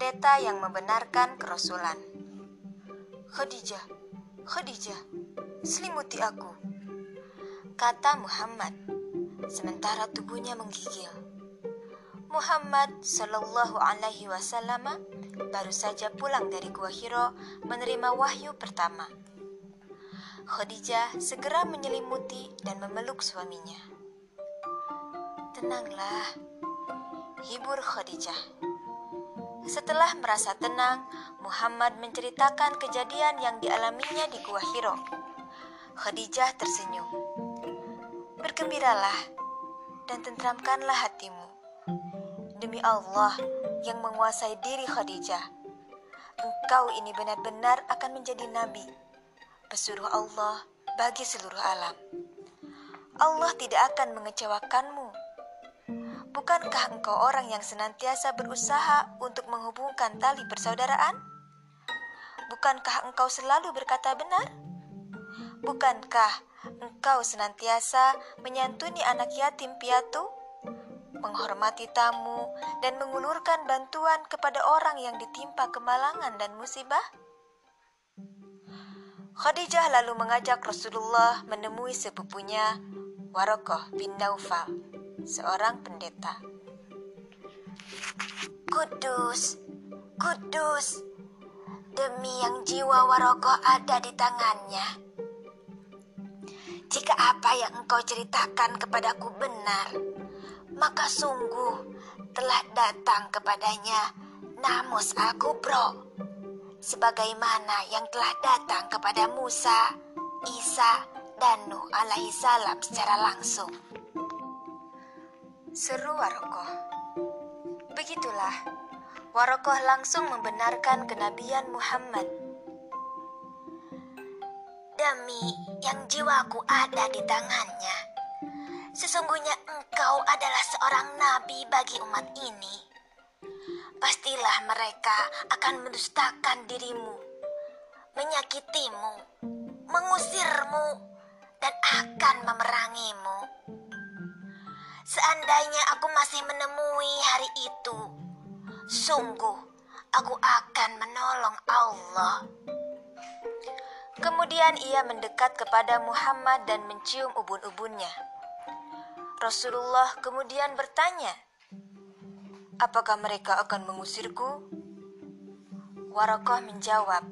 pendeta yang membenarkan kerasulan. Khadijah, Khadijah, selimuti aku, kata Muhammad, sementara tubuhnya menggigil. Muhammad Shallallahu Alaihi Wasallam baru saja pulang dari Gua Hiro menerima wahyu pertama. Khadijah segera menyelimuti dan memeluk suaminya. Tenanglah, hibur Khadijah. Setelah merasa tenang, Muhammad menceritakan kejadian yang dialaminya di Gua Hiro. Khadijah tersenyum. Bergembiralah dan tentramkanlah hatimu Demi Allah yang menguasai diri Khadijah, engkau ini benar-benar akan menjadi nabi, pesuruh Allah bagi seluruh alam. Allah tidak akan mengecewakanmu. Bukankah engkau orang yang senantiasa berusaha untuk menghubungkan tali persaudaraan? Bukankah engkau selalu berkata benar? Bukankah engkau senantiasa menyantuni anak yatim piatu? menghormati tamu, dan mengulurkan bantuan kepada orang yang ditimpa kemalangan dan musibah? Khadijah lalu mengajak Rasulullah menemui sepupunya Warokoh bin Naufal, seorang pendeta. Kudus, kudus, demi yang jiwa Warokoh ada di tangannya. Jika apa yang engkau ceritakan kepadaku benar, maka sungguh telah datang kepadanya Namus Al-Kubro sebagaimana yang telah datang kepada Musa, Isa, dan Nuh alaihi salam secara langsung. Seru Warokoh. Begitulah, Warokoh langsung membenarkan kenabian Muhammad. Demi yang jiwaku ada di tangannya, Sesungguhnya engkau adalah seorang nabi bagi umat ini. Pastilah mereka akan mendustakan dirimu, menyakitimu, mengusirmu, dan akan memerangimu. Seandainya aku masih menemui hari itu, sungguh aku akan menolong Allah. Kemudian ia mendekat kepada Muhammad dan mencium ubun-ubunnya. Rasulullah kemudian bertanya, "Apakah mereka akan mengusirku?" Warokoh menjawab,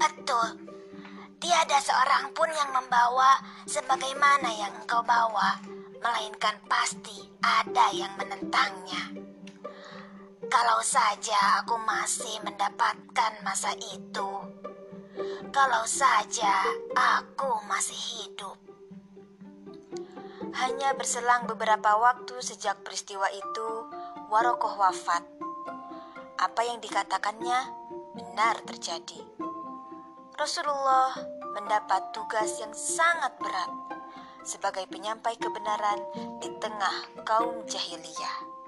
"Betul, tiada seorang pun yang membawa sebagaimana yang engkau bawa, melainkan pasti ada yang menentangnya. Kalau saja aku masih mendapatkan masa itu, kalau saja aku masih hidup." Hanya berselang beberapa waktu sejak peristiwa itu, Warokoh wafat. Apa yang dikatakannya benar terjadi. Rasulullah mendapat tugas yang sangat berat sebagai penyampai kebenaran di tengah kaum jahiliyah.